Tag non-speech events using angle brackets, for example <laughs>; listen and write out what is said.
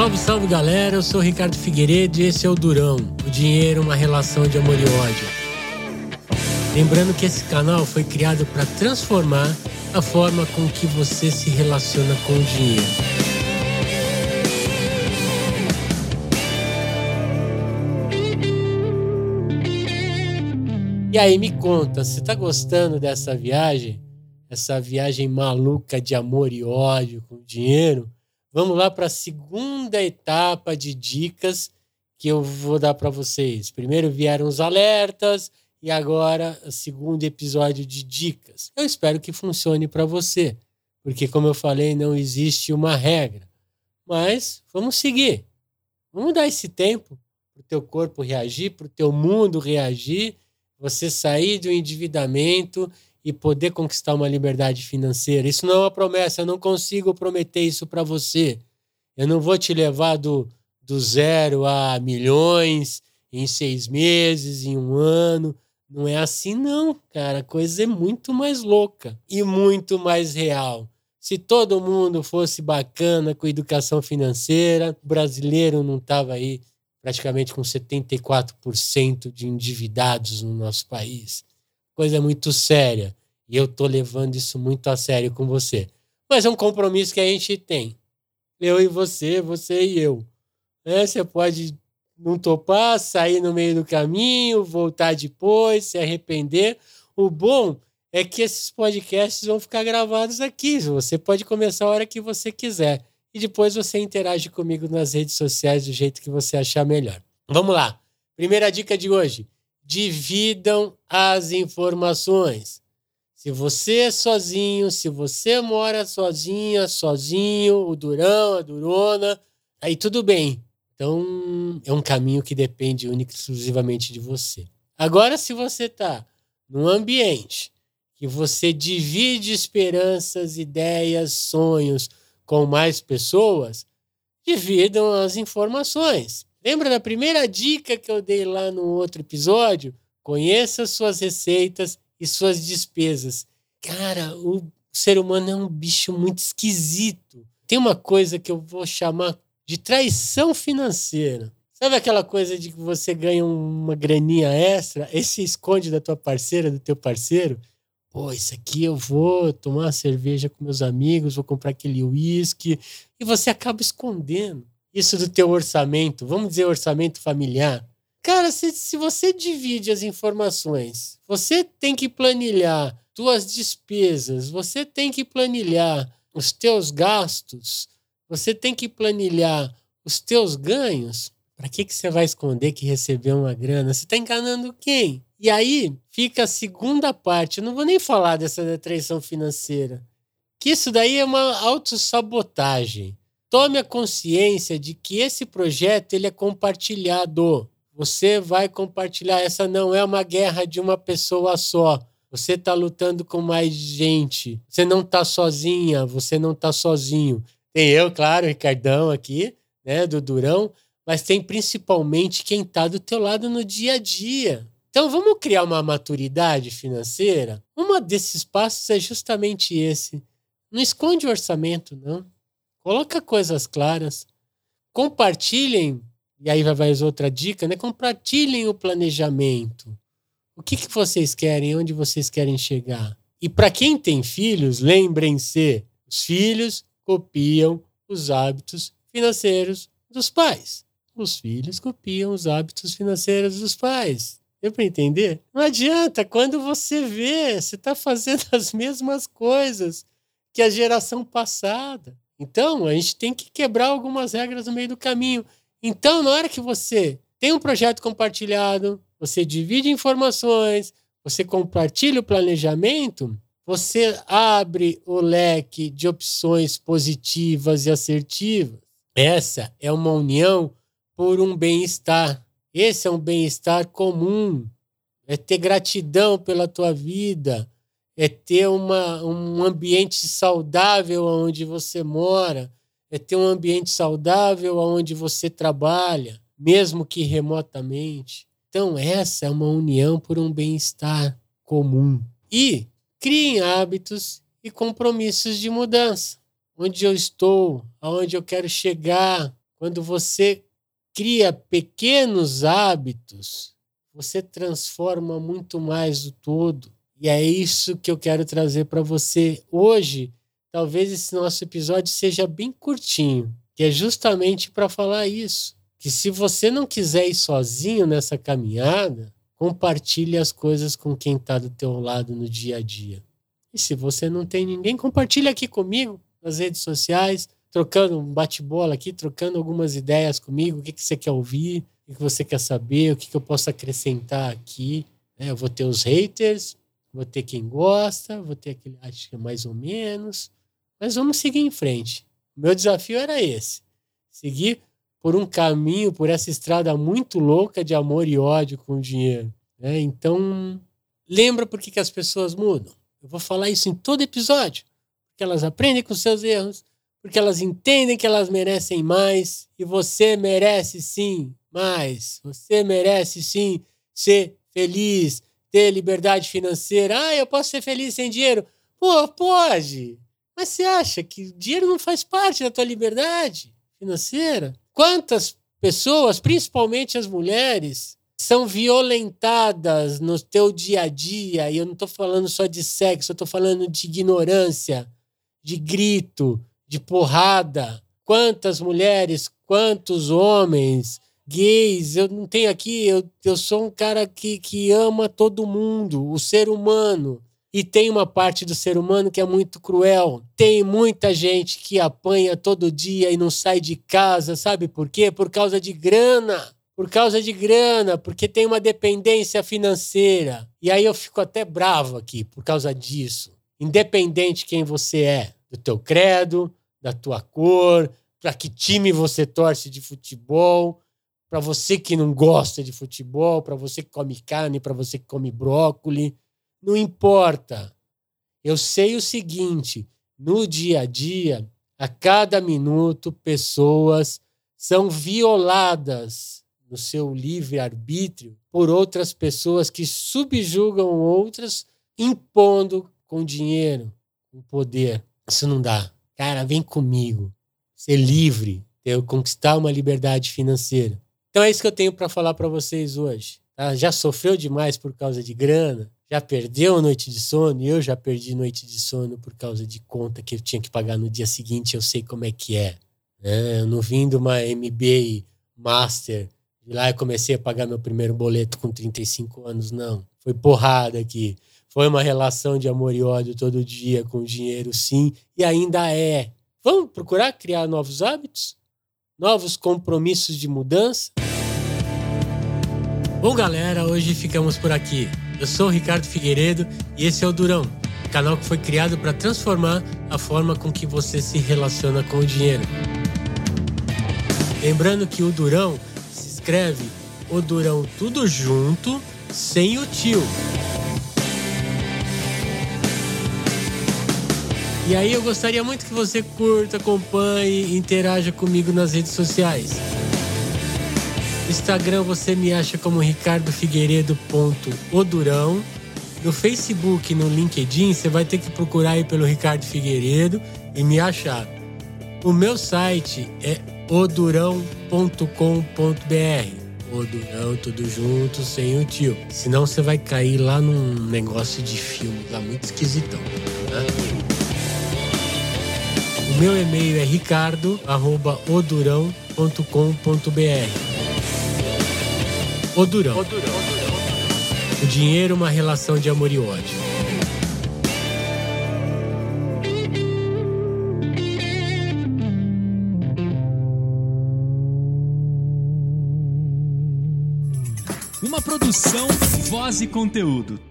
Salve, salve galera, eu sou Ricardo Figueiredo e esse é o Durão, o dinheiro, uma relação de amor e ódio. Lembrando que esse canal foi criado para transformar a forma com que você se relaciona com o dinheiro. E aí, me conta, você tá gostando dessa viagem? Essa viagem maluca de amor e ódio com dinheiro? Vamos lá para a segunda etapa de dicas que eu vou dar para vocês. Primeiro vieram os alertas e agora o segundo episódio de dicas. Eu espero que funcione para você, porque como eu falei, não existe uma regra. Mas vamos seguir. Vamos dar esse tempo para o teu corpo reagir, para o teu mundo reagir você sair do endividamento e poder conquistar uma liberdade financeira. Isso não é uma promessa, eu não consigo prometer isso para você. Eu não vou te levar do, do zero a milhões em seis meses, em um ano. Não é assim, não, cara. A coisa é muito mais louca e muito mais real. Se todo mundo fosse bacana com educação financeira, o brasileiro não estava aí praticamente com 74% de endividados no nosso país. Coisa muito séria. E eu estou levando isso muito a sério com você. Mas é um compromisso que a gente tem. Eu e você, você e eu. É, você pode não topar, sair no meio do caminho, voltar depois, se arrepender. O bom é que esses podcasts vão ficar gravados aqui. Você pode começar a hora que você quiser e depois você interage comigo nas redes sociais do jeito que você achar melhor. Vamos lá. Primeira dica de hoje: dividam as informações. Se você é sozinho, se você mora sozinha, sozinho, o durão, a durona, aí tudo bem. Então, é um caminho que depende única e exclusivamente de você. Agora, se você está num ambiente que você divide esperanças, ideias, sonhos, com mais pessoas, dividam as informações. Lembra da primeira dica que eu dei lá no outro episódio? Conheça suas receitas e suas despesas. Cara, o ser humano é um bicho muito esquisito. Tem uma coisa que eu vou chamar de traição financeira. Sabe aquela coisa de que você ganha uma graninha extra e se esconde da tua parceira, do teu parceiro? Pô, isso aqui eu vou tomar cerveja com meus amigos, vou comprar aquele uísque. E você acaba escondendo isso do teu orçamento, vamos dizer orçamento familiar. Cara, se, se você divide as informações, você tem que planilhar tuas despesas, você tem que planilhar os teus gastos, você tem que planilhar os teus ganhos. Para que, que você vai esconder que recebeu uma grana? Você está enganando quem? E aí fica a segunda parte. Eu não vou nem falar dessa traição financeira. Que isso daí é uma autossabotagem. Tome a consciência de que esse projeto ele é compartilhado. Você vai compartilhar. Essa não é uma guerra de uma pessoa só. Você está lutando com mais gente. Você não está sozinha, você não está sozinho. Tem eu, claro, Ricardão aqui, né, do Durão, mas tem principalmente quem está do teu lado no dia a dia. Então vamos criar uma maturidade financeira? Um desses passos é justamente esse. Não esconde o orçamento, não. Coloca coisas claras. Compartilhem, e aí vai mais outra dica, né? Compartilhem o planejamento. O que, que vocês querem, onde vocês querem chegar. E para quem tem filhos, lembrem-se: os filhos copiam os hábitos financeiros dos pais. Os filhos copiam os hábitos financeiros dos pais. Deu para entender? Não adianta, quando você vê, você está fazendo <laughs> as mesmas coisas que a geração passada. Então, a gente tem que quebrar algumas regras no meio do caminho. Então, na hora que você tem um projeto compartilhado, você divide informações, você compartilha o planejamento, você abre o leque de opções positivas e assertivas. Essa é uma união por um bem-estar. Esse é um bem-estar comum. É ter gratidão pela tua vida. É ter uma, um ambiente saudável onde você mora. É ter um ambiente saudável onde você trabalha, mesmo que remotamente. Então, essa é uma união por um bem-estar comum. E criem hábitos e compromissos de mudança. Onde eu estou, aonde eu quero chegar, quando você cria pequenos hábitos, você transforma muito mais o todo. E é isso que eu quero trazer para você hoje. Talvez esse nosso episódio seja bem curtinho, que é justamente para falar isso. Que se você não quiser ir sozinho nessa caminhada, compartilhe as coisas com quem está do teu lado no dia a dia. E se você não tem ninguém, compartilhe aqui comigo nas redes sociais, trocando um bate-bola aqui, trocando algumas ideias comigo, o que, que você quer ouvir, o que você quer saber, o que, que eu posso acrescentar aqui. É, eu vou ter os haters, vou ter quem gosta, vou ter aquele acho que é mais ou menos, mas vamos seguir em frente. Meu desafio era esse: seguir por um caminho, por essa estrada muito louca de amor e ódio com o dinheiro. Né? Então, lembra por que, que as pessoas mudam. Eu vou falar isso em todo episódio, porque elas aprendem com seus erros, porque elas entendem que elas merecem mais e você merece sim mais. Você merece sim ser feliz, ter liberdade financeira. Ah, eu posso ser feliz sem dinheiro? Pô, pode. Mas você acha que o dinheiro não faz parte da tua liberdade financeira? Quantas pessoas, principalmente as mulheres, são violentadas no teu dia a dia? E eu não estou falando só de sexo, eu estou falando de ignorância, de grito, de porrada. Quantas mulheres, quantos homens, gays, eu não tenho aqui, eu, eu sou um cara que, que ama todo mundo, o ser humano. E tem uma parte do ser humano que é muito cruel. Tem muita gente que apanha todo dia e não sai de casa, sabe por quê? Por causa de grana. Por causa de grana, porque tem uma dependência financeira. E aí eu fico até bravo aqui por causa disso. Independente quem você é, do teu credo, da tua cor, para que time você torce de futebol, para você que não gosta de futebol, para você que come carne, para você que come brócolis, não importa. Eu sei o seguinte: no dia a dia, a cada minuto, pessoas são violadas no seu livre-arbítrio por outras pessoas que subjugam outras, impondo com dinheiro, com poder. Isso não dá. Cara, vem comigo. Ser livre, ter, conquistar uma liberdade financeira. Então é isso que eu tenho para falar para vocês hoje. Tá? Já sofreu demais por causa de grana? Já perdeu noite de sono? Eu já perdi noite de sono por causa de conta que eu tinha que pagar no dia seguinte. Eu sei como é que é. Né? Eu não vim de uma MBA Master. De lá eu comecei a pagar meu primeiro boleto com 35 anos. Não. Foi porrada aqui. Foi uma relação de amor e ódio todo dia com dinheiro, sim, e ainda é. Vamos procurar criar novos hábitos? Novos compromissos de mudança? Bom, galera, hoje ficamos por aqui. Eu sou o Ricardo Figueiredo e esse é o Durão, canal que foi criado para transformar a forma com que você se relaciona com o dinheiro. Lembrando que o Durão se escreve o Durão tudo junto, sem o tio. E aí eu gostaria muito que você curta, acompanhe interaja comigo nas redes sociais. No Instagram você me acha como ricardofigueiredo.odurão. No Facebook no LinkedIn você vai ter que procurar aí pelo Ricardo Figueiredo e me achar. O meu site é odurão.com.br. Odurão, tudo junto, sem o tio. Senão você vai cair lá num negócio de filme lá muito esquisitão. Né? Meu e-mail é ricardo@odurão.com.br. Odurão. O dinheiro uma relação de amor e ódio. Uma produção, voz e conteúdo.